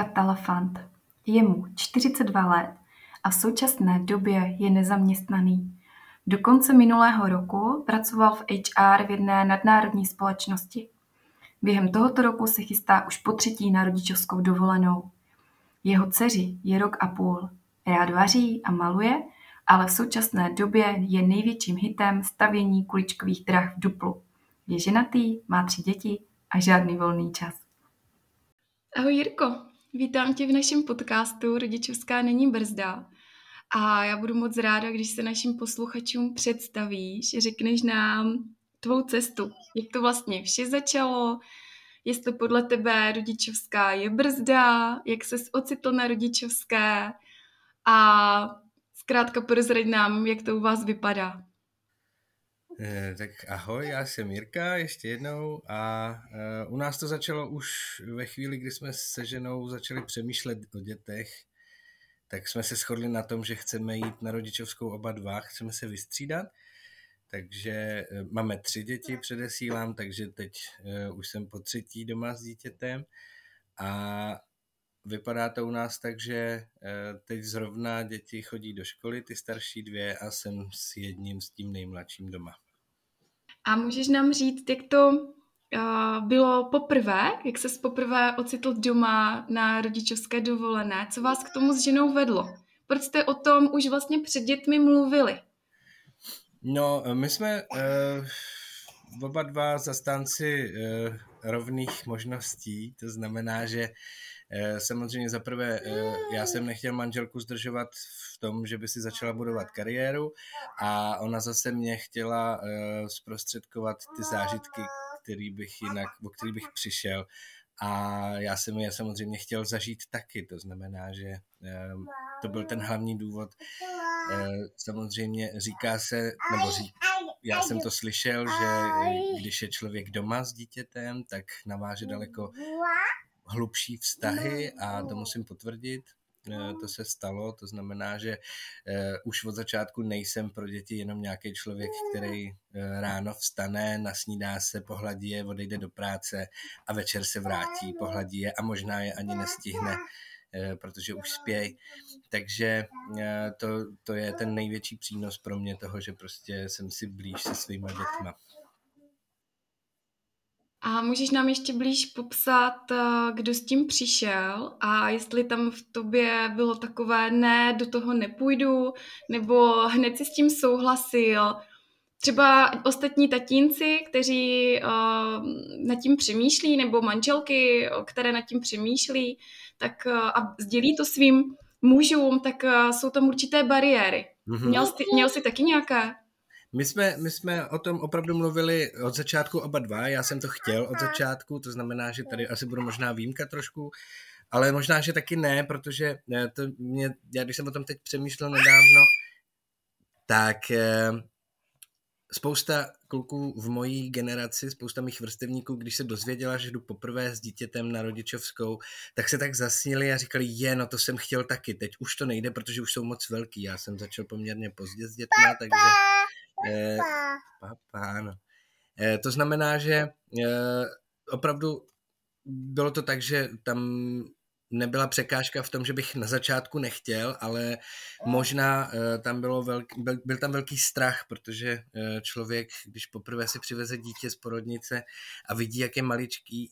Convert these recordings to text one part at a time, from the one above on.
Jirka Talafant. Je mu 42 let a v současné době je nezaměstnaný. Do konce minulého roku pracoval v HR v jedné nadnárodní společnosti. Během tohoto roku se chystá už po třetí na rodičovskou dovolenou. Jeho dceři je rok a půl. Rád vaří a maluje, ale v současné době je největším hitem stavění kuličkových drah v Duplu. Je ženatý, má tři děti a žádný volný čas. Ahoj Jirko, vítám tě v našem podcastu Rodičovská není brzda. A já budu moc ráda, když se našim posluchačům představíš, řekneš nám tvou cestu, jak to vlastně vše začalo, jestli podle tebe rodičovská je brzda, jak se ocitl na rodičovské a zkrátka prozrať nám, jak to u vás vypadá. Eh, tak ahoj, já jsem Jirka ještě jednou. A eh, u nás to začalo už ve chvíli, kdy jsme se ženou začali přemýšlet o dětech, tak jsme se shodli na tom, že chceme jít na rodičovskou oba dva, chceme se vystřídat. Takže eh, máme tři děti, předesílám, takže teď už jsem po třetí doma s dítětem. A vypadá to u nás tak, že teď zrovna děti chodí do školy, ty starší dvě a jsem s jedním, s tím nejmladším doma. A můžeš nám říct, jak to uh, bylo poprvé, jak se poprvé ocitl doma na rodičovské dovolené? Co vás k tomu s ženou vedlo? Proč jste o tom už vlastně před dětmi mluvili? No, my jsme uh, oba dva zastánci uh, rovných možností, to znamená, že samozřejmě zaprvé uh, já jsem nechtěl manželku zdržovat v tom, že by si začala budovat kariéru a ona zase mě chtěla uh, zprostředkovat ty zážitky, který bych jinak, o který bych přišel. A já jsem je samozřejmě chtěl zažít taky, to znamená, že uh, to byl ten hlavní důvod, Eh, samozřejmě říká se, nebo řík, já jsem to slyšel, že když je člověk doma s dítětem, tak naváže daleko hlubší vztahy a to musím potvrdit. Eh, to se stalo, to znamená, že eh, už od začátku nejsem pro děti jenom nějaký člověk, který ráno vstane, nasnídá se, pohladí je, odejde do práce a večer se vrátí, pohladí je a možná je ani nestihne Eh, protože už spějí. Takže eh, to, to je ten největší přínos pro mě toho, že prostě jsem si blíž se svýma dětma. A můžeš nám ještě blíž popsat, eh, kdo s tím přišel a jestli tam v tobě bylo takové ne, do toho nepůjdu, nebo hned si s tím souhlasil. Třeba ostatní tatínci, kteří uh, nad tím přemýšlí, nebo manželky, které nad tím přemýšlí, tak eh, a sdělí to svým mužům, tak eh, jsou tam určité bariéry. Mm-hmm. Měl, jsi, měl jsi taky nějaké? My jsme, my jsme o tom opravdu mluvili od začátku oba dva, já jsem to chtěl od začátku, to znamená, že tady asi budu možná výjimka trošku, ale možná, že taky ne, protože eh, to mě, já když jsem o tom teď přemýšlel nedávno, tak spousta kluků v mojí generaci, spousta mých vrstevníků, když se dozvěděla, že jdu poprvé s dítětem na rodičovskou, tak se tak zasnili a říkali, je, no to jsem chtěl taky, teď už to nejde, protože už jsou moc velký. Já jsem začal poměrně pozdě s dětmi, takže... Eh, papa, ano. Eh, to znamená, že eh, opravdu bylo to tak, že tam nebyla překážka v tom, že bych na začátku nechtěl, ale možná tam bylo velký, byl, byl tam velký strach, protože člověk, když poprvé si přiveze dítě z porodnice a vidí, jak je maličký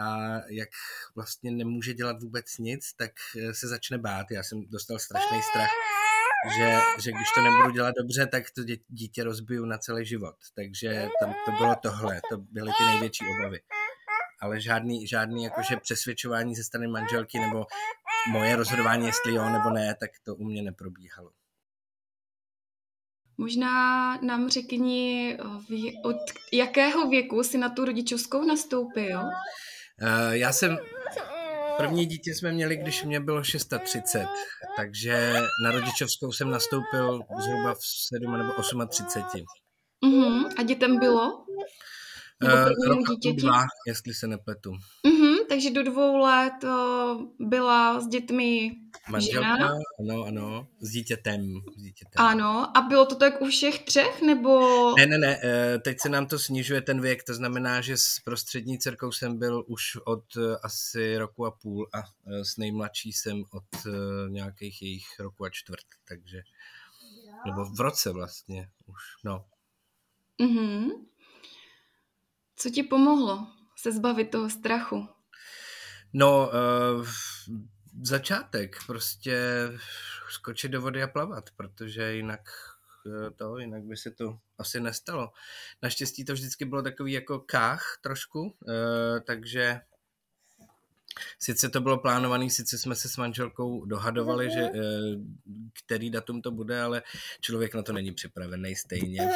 a jak vlastně nemůže dělat vůbec nic, tak se začne bát. Já jsem dostal strašný strach že, že když to nebudu dělat dobře, tak to dítě rozbiju na celý život. Takže tam to bylo tohle, to byly ty největší obavy. Ale žádný, žádný jakože přesvědčování ze strany manželky nebo moje rozhodování, jestli jo nebo ne, tak to u mě neprobíhalo. Možná nám řekni, od jakého věku si na tu rodičovskou nastoupil? Uh, já jsem První dítě jsme měli, když mě bylo 630, takže na rodičovskou jsem nastoupil zhruba v 7 nebo 38. Uh-huh. A dětem bylo? Nebo uh, rok dítěti? dva, jestli se nepletu. Uh-huh. Takže do dvou let byla s dětmi Manželka, žena? ano, ano, s dítětem, s dítětem. Ano, a bylo to tak u všech třech, nebo... Ne, ne, ne, eh, teď se nám to snižuje ten věk, to znamená, že s prostřední dcerkou jsem byl už od eh, asi roku a půl a eh, s nejmladší jsem od nějakých jejich roku a čtvrt, takže... Nebo v roce vlastně už, no. Mhm. Co ti pomohlo se zbavit toho strachu? No, uh, začátek, prostě skočit do vody a plavat, protože jinak eh, to, jinak by se to asi nestalo. Naštěstí to vždycky bylo takový jako kách trošku, eh, takže Sice to bylo plánované, sice jsme se s manželkou dohadovali, že eh, který datum to bude, ale člověk na to není připravený stejně.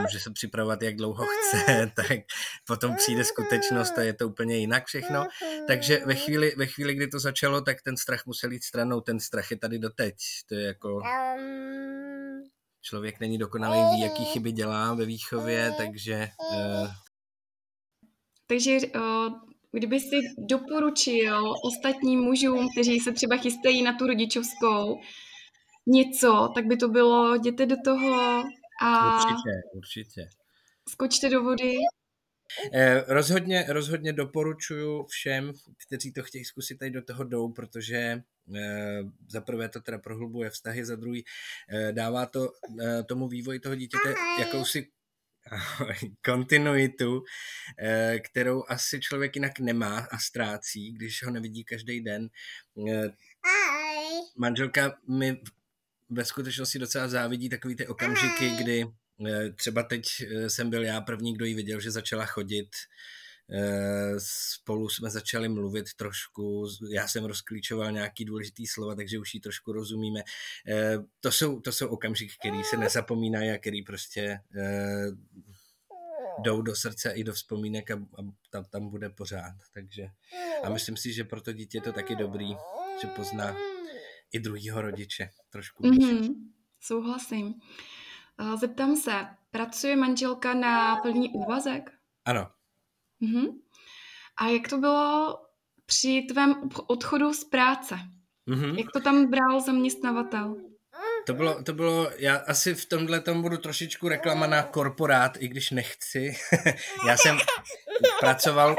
Může se připravovat, jak dlouho chce, tak potom přijde skutečnost a je to úplně jinak všechno. Takže ve chvíli, ve chvíli, kdy to začalo, tak ten strach musel jít stranou. Ten strach je tady doteď. To je jako... Člověk není dokonalý, ví, jaký chyby dělá ve výchově, takže... Uh... Takže uh Kdyby si doporučil ostatním mužům, kteří se třeba chystají na tu rodičovskou, něco, tak by to bylo, jděte do toho a... Určitě, určitě. Skočte do vody. Eh, rozhodně, rozhodně doporučuju všem, kteří to chtějí zkusit, tady do toho jdou, protože eh, za prvé to teda prohlubuje vztahy, za druhý eh, dává to eh, tomu vývoji toho dítěte jakousi kontinuitu, eh, kterou asi člověk jinak nemá a ztrácí, když ho nevidí každý den. Eh, manželka mi ve skutečnosti docela závidí takový ty okamžiky, kdy eh, třeba teď jsem byl já první, kdo ji viděl, že začala chodit, spolu jsme začali mluvit trošku, já jsem rozklíčoval nějaký důležitý slova, takže už jí trošku rozumíme. To jsou, to jsou okamžiky, který se nezapomínají a který prostě jdou do srdce i do vzpomínek a, a tam, tam bude pořád. Takže a myslím si, že pro to dítě je to taky dobrý, že pozná i druhýho rodiče trošku Mm-hmm. Souhlasím. Zeptám se, pracuje manželka na plný úvazek? Ano. Mm-hmm. A jak to bylo při tvém odchodu z práce? Mm-hmm. Jak to tam bral zaměstnavatel? To bylo, to bylo, já asi v tomhle tom budu trošičku reklama na korporát, i když nechci. já jsem pracoval,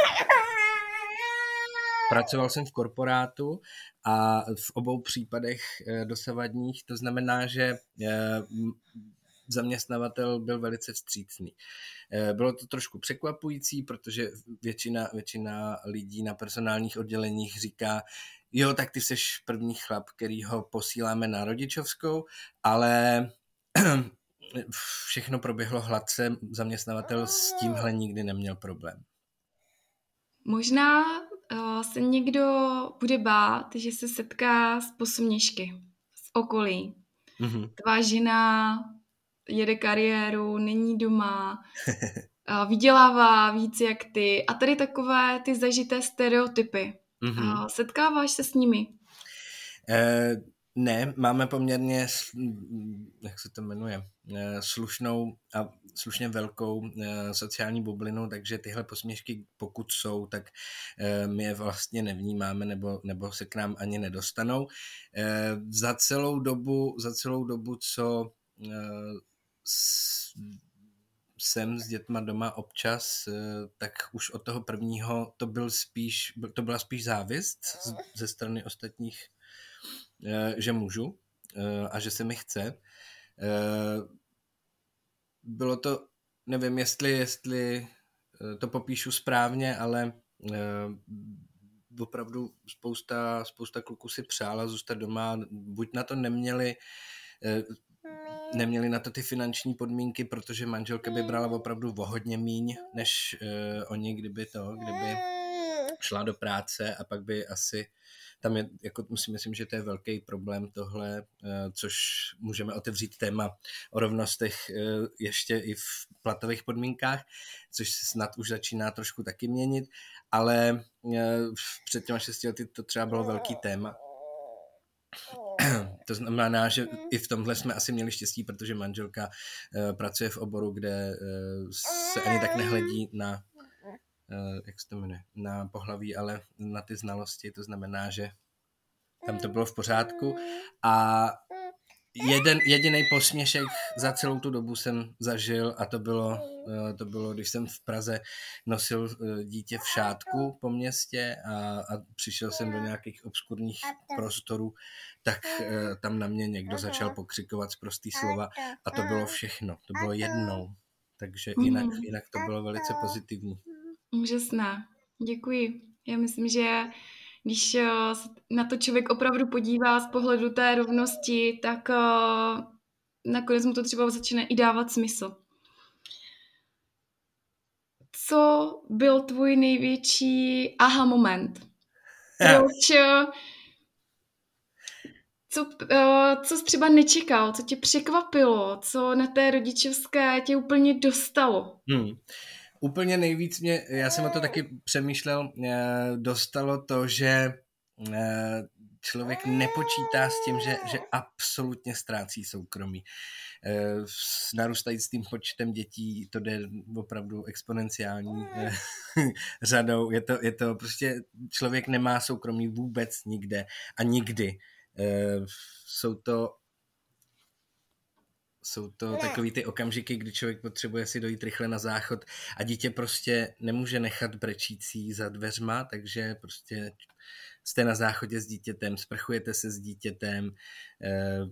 pracoval jsem v korporátu a v obou případech eh, dosavadních, to znamená, že eh, zaměstnavatel byl velice vstřícný. Eh, bylo to trošku překvapující, protože většina, většina lidí na personálních odděleních říká, jo, tak ty jsi první chlap, který ho posíláme na rodičovskou, ale všechno proběhlo hladce, zaměstnavatel s tímhle nikdy neměl problém. Možná uh, se někdo bude bát, že se setká s posměšky z okolí. Mm-hmm. Tvá žena jede kariéru, není doma, vydělává víc jak ty. A tady takové ty zažité stereotypy. Mm-hmm. Setkáváš se s nimi? Eh, ne, máme poměrně, jak se to jmenuje, eh, slušnou a slušně velkou eh, sociální bublinu, takže tyhle posměšky, pokud jsou, tak eh, my je vlastně nevnímáme nebo, nebo se k nám ani nedostanou. Eh, za celou dobu, za celou dobu, co jsem s dětma doma občas, eh, tak už od toho prvního to, byl spíš, to byla spíš závist ze strany ostatních, eh, že můžu a že se mi chce. Bylo to, nevím, jestli, jestli to popíšu správně, ale opravdu spousta, spousta kluků si přála zůstat doma, buď na to neměli neměli na to ty finanční podmínky, protože manželka by brala opravdu o hodně míň, než uh, oni, kdyby to, kdyby šla do práce a pak by asi tam je, jako si myslím, že to je velký problém tohle, uh, což můžeme otevřít téma o rovnostech uh, ještě i v platových podmínkách, což se snad už začíná trošku taky měnit, ale před těma šesti lety to třeba bylo velký téma to znamená, že i v tomhle jsme asi měli štěstí, protože manželka uh, pracuje v oboru, kde uh, se ani tak nehledí na, uh, jak se to jmenuje, na pohlaví, ale na ty znalosti. To znamená, že tam to bylo v pořádku. A jeden jediný posměšek za celou tu dobu jsem zažil a to bylo, eh, to bylo, když jsem v Praze nosil eh, dítě v šátku po městě a, a přišel jsem do nějakých obskurních prostorů, tak eh, tam na mě někdo začal pokřikovat z prostý slova a to bylo všechno, to bylo jednou. Takže jinak, mhm. jinak to bylo velice pozitivní. Úžasná, děkuji. Já myslím, že když eh, na to člověk opravdu podívá z pohledu té rovnosti, tak eh, nakonec mu to třeba začne i dávat smysl. Co byl tvůj největší aha moment? Proč, eh, co, co jsi třeba nečekal, co tě překvapilo, co na té rodičovské tě úplně dostalo? Hmm úplně nejvíc mě, já jsem o to taky přemýšlel, eh, dostalo to, že eh, člověk nepočítá s tím, že, že absolutně ztrácí soukromí. Eh, s narůstajícím počtem dětí to jde opravdu exponenciální řadou. Je to, je to prostě, člověk nemá soukromí vůbec nikde a nikdy. Jsou to jsou to takový ty okamžiky, kdy člověk potřebuje si dojít rychle na záchod a dítě prostě nemůže nechat brečící za dveřma, takže prostě jste na záchodě s dítětem, sprchujete se s dítětem, eh,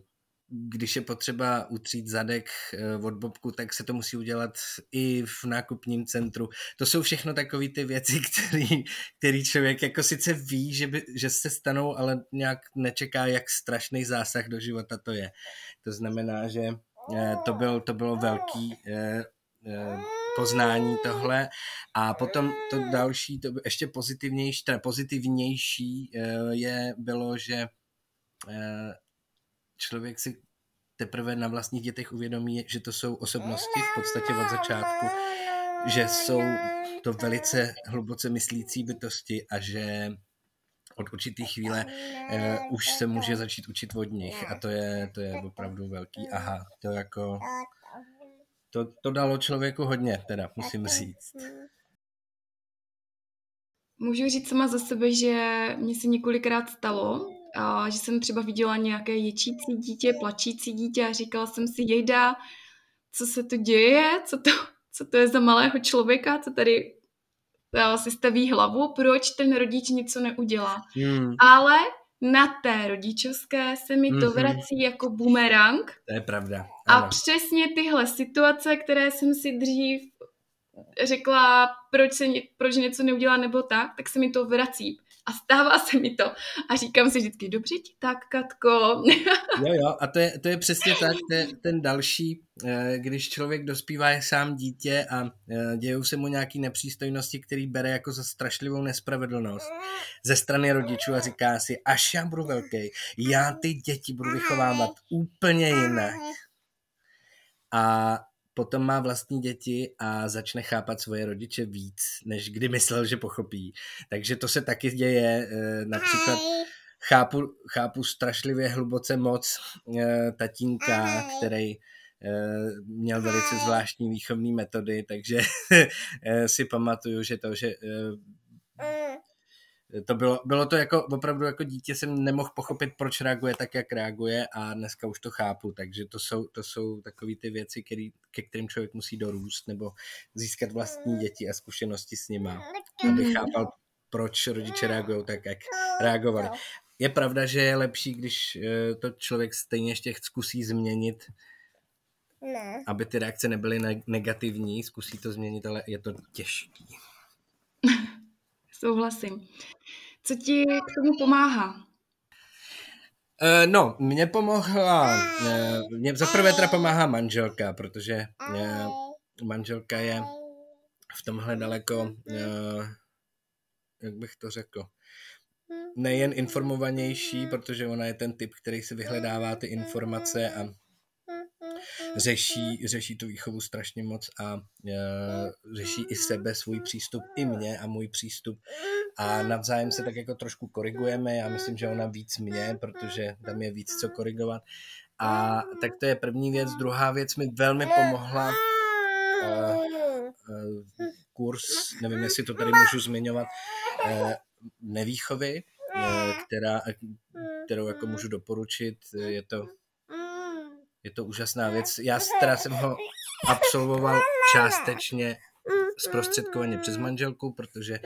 když je potřeba utřít zadek eh, od bobku, tak se to musí udělat i v nákupním centru. To jsou všechno takové ty věci, který, který člověk jako sice ví, že, by, že se stanou, ale nějak nečeká, jak strašný zásah do života to je. To znamená, že to, byl, to bylo velký eh, eh, poznání tohle. A potom to další, to ještě pozitivnější, teda pozitivnější je, bylo, že člověk si teprve na vlastních dětech uvědomí, že to jsou osobnosti v podstatě od začátku, že jsou to velice hluboce myslící bytosti a že od určitý chvíle uh, už se může začít učit od nich a to je, to je opravdu velký aha. To jako, to, to dalo člověku hodně, teda musím říct. Můžu říct sama za sebe, že mě se několikrát stalo, a že jsem třeba viděla nějaké ječící dítě, plačící dítě a říkala jsem si, jejda, co se to děje, co to, co to je za malého člověka, co tady si staví hlavu, proč ten rodič něco neudělá. Hmm. Ale na té rodičovské se mi to mm-hmm. vrací jako bumerang. To je pravda. Ano. A přesně tyhle situace, které jsem si dřív řekla, proč, se, proč něco neudělá nebo tak, tak se mi to vrací a stává se mi to. A říkám si vždycky, dobře ti tak, Katko. jo, jo, a to je, to je přesně tak, ten, ten další, eh, když člověk dospívá je sám dítě a eh, dějou se mu nějaké nepřístojnosti, který bere jako za strašlivou nespravedlnost ze strany rodičů a říká si, až já budu velký, já ty děti budu vychovávat úplně jinak. A potom má vlastní děti a začne chápat svoje rodiče víc, než kdy myslel, že pochopí. Takže to se taky děje. Eh, například chápu, chápu strašlivě hluboce moc eh, tatínka, který eh, měl velice zvláštní výchovní metody, takže si pamatuju, že to, že to bylo, bylo to jako, opravdu jako dítě jsem nemohl pochopit, proč reaguje tak, jak reaguje a dneska už to chápu, takže to jsou, to jsou takové ty věci, který, ke kterým člověk musí dorůst nebo získat vlastní děti a zkušenosti s nima, aby Mhm. chápal, proč rodiče reagují tak, jak reagovali. Je pravda, že je lepší, když eh, to člověk stejně ještě zkusí změnit, Ne. aby ty reakce nebyly ne- negativní, zkusí to změnit, ale je to těžký. Souhlasím. Co ti k tomu pomáhá? Uh, no, mě pomohla, uh, mě zaprvé teda pomáhá manželka, protože uh, manželka je v tomhle daleko, jak bych to řekl, nejen informovanější, protože ona je ten typ, který si vyhledává ty informace a řeší, řeší tu výchovu strašně moc a uh, řeší i sebe, svůj přístup, i mě a můj přístup a navzájem se tak jako trošku korigujeme. Já myslím, že ona víc mě, protože tam je víc co korigovat. A tak to je první věc. Druhá věc mi velmi pomohla uh, uh, kurz, nevím, jestli to tady můžu zmiňovat, uh, nevýchovy, která, kterou jako můžu doporučit. Je to, je to úžasná věc. Já teda jsem ho absolvoval částečně zprostředkovaně přes manželku, protože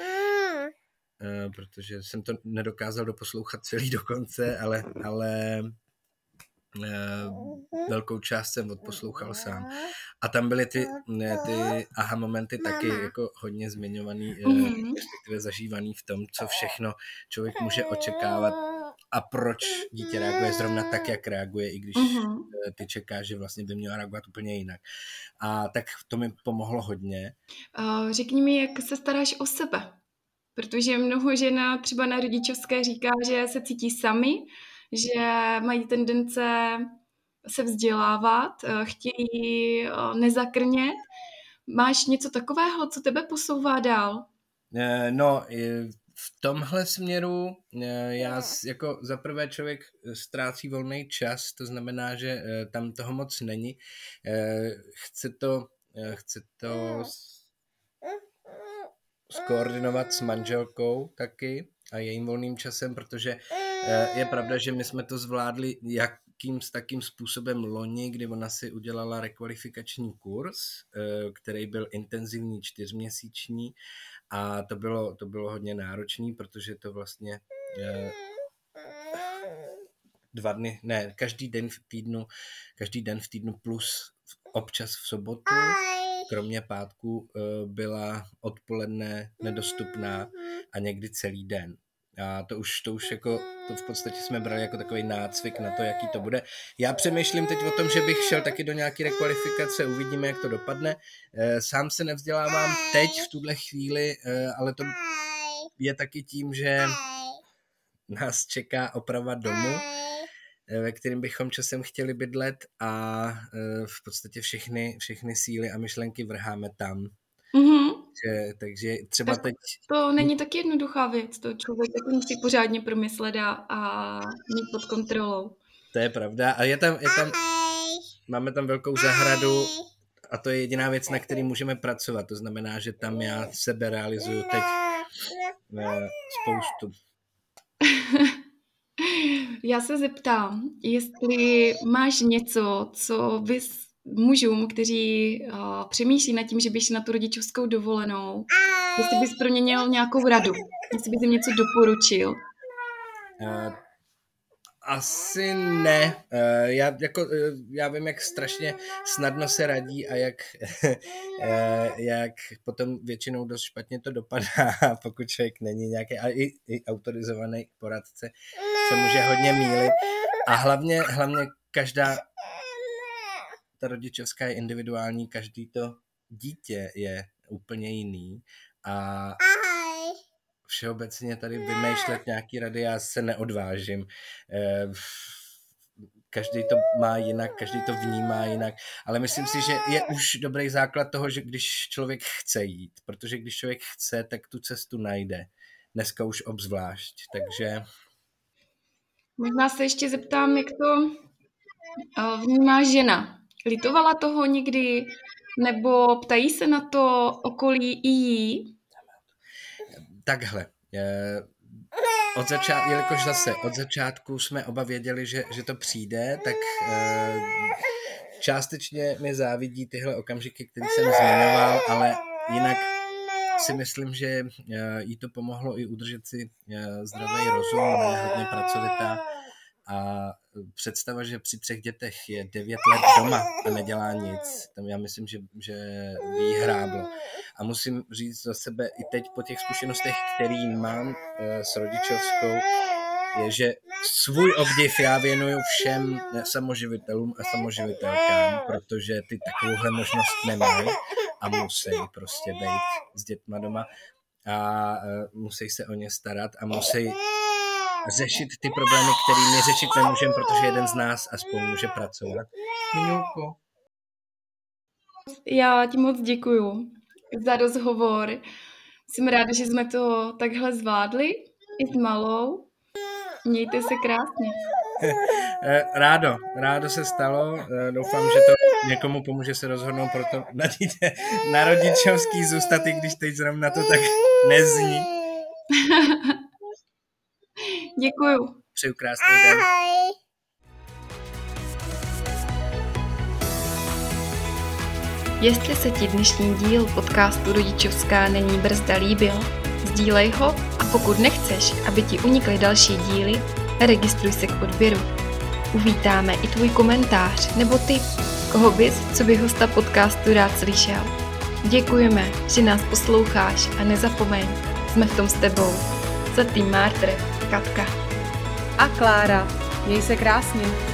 Uh, protože jsem to nedokázal doposlouchat celý do konce, ale, ale uh, velkou část jsem odposlouchal sám. A tam byly ty, ne, ty aha momenty taky jako hodně zmiňovaný, mm-hmm. respektive zažívaný v tom, co všechno člověk může očekávat a proč dítě reaguje zrovna tak, jak reaguje, i když mm-hmm. ty čekáš, že vlastně by měla reagovat úplně jinak. A tak to mi pomohlo hodně. Uh, řekni mi, jak se staráš o sebe? Protože mnoho žena třeba na rodičovské říká, že se cítí sami, že mají tendence se vzdělávat, chtějí nezakrnět. Máš něco takového, co tebe posouvá dál? No, v tomhle směru já jako za prvé člověk ztrácí volný čas, to znamená, že tam toho moc není. Chce to, chce to skoordinovat s manželkou taky a jejím volným časem, protože je pravda, že my jsme to zvládli jakým s takým způsobem loni, kdy ona si udělala rekvalifikační kurz, který byl intenzivní čtyřměsíční a to bylo, to bylo hodně náročný, protože to vlastně dva dny, ne, každý den v týdnu, každý den v týdnu plus občas v sobotu, kromě pátku byla odpoledne nedostupná a někdy celý den. A to už, to už jako, to v podstatě jsme brali jako takový nácvik na to, jaký to bude. Já přemýšlím teď o tom, že bych šel taky do nějaké rekvalifikace, uvidíme, jak to dopadne. Sám se nevzdělávám teď v tuhle chvíli, ale to je taky tím, že nás čeká oprava domu, ve kterým bychom časem chtěli bydlet a v podstatě všechny, všechny síly a myšlenky vrháme tam. Mm-hmm. Takže, takže třeba tak teď... To není tak jednoduchá věc, to člověk taky musí pořádně promyslet a, a mít pod kontrolou. To je pravda. A je tam, je tam, máme tam velkou zahradu a to je jediná věc, na který můžeme pracovat, to znamená, že tam já sebe realizuju teď spoustu. Já se zeptám, jestli máš něco, co bys mužům, kteří uh, přemýšlí nad tím, že bys na tu rodičovskou dovolenou, jestli bys pro ně měl nějakou radu, jestli bys jim něco doporučil. Uh, asi ne. Uh, já, jako, uh, já vím, jak strašně snadno se radí a jak, uh, jak potom většinou dost špatně to dopadá, pokud člověk není nějaký, a i, i autorizovaný poradce se může hodně mílit. A hlavně, hlavně každá ta rodičovská je individuální, každý to dítě je úplně jiný a všeobecně tady vymýšlet nějaký rady já se neodvážím. Každý to má jinak, každý to vnímá jinak, ale myslím si, že je už dobrý základ toho, že když člověk chce jít, protože když člověk chce, tak tu cestu najde. Dneska už obzvlášť, takže... Možná se ještě zeptám, jak to vnímá žena. Litovala toho někdy, nebo ptají se na to okolí i jí? Takhle. od začátku, jelikož zase od začátku jsme oba věděli, že, že to přijde, tak uh, částečně mi závidí tyhle okamžiky, které jsem zmiňoval, ale jinak si myslím, že uh, jí to pomohlo i udržet si zdravý rozum, je hodně pracovitá a představa, že při třech dětech je devět let doma a nedělá nic, tam já myslím, že, že by. A musím říct za sebe i teď po těch zkušenostech, který mám eh, s rodičovskou, je, že svůj obdiv já věnuju všem samoživitelům a samoživitelkám, protože ty takovouhle možnost nemají a musí prostě být s dětma doma a eh, musí se o ně starat a musí řešit ty problémy, které my řešit nemůžeme, protože jeden z nás aspoň může pracovat. Minulko. Já ti moc děkuju za rozhovor. Jsem ráda, že jsme to takhle zvládli i s malou. Mějte se krásně. Eh, rádo, rádo se stalo. Eh, doufám, že to někomu pomůže se rozhodnout pro to na, dítě, na rodičovský zůstat, i když teď zrovna to tak nezní. Děkuju. Přeju krásný den. Jestli se ti dnešní díl podcastu Rodičovská není brzda líbil, sdílej ho a pokud nechceš, aby ti unikly další díly, registruj se k odběru. Uvítáme i tvůj komentář nebo tip, koho bys, co by hosta podcastu rád slyšel. Děkujeme, že nás posloucháš a nezapomeň, jsme v tom s tebou. Za tým Martr, Katka A Klára, měj se krásně.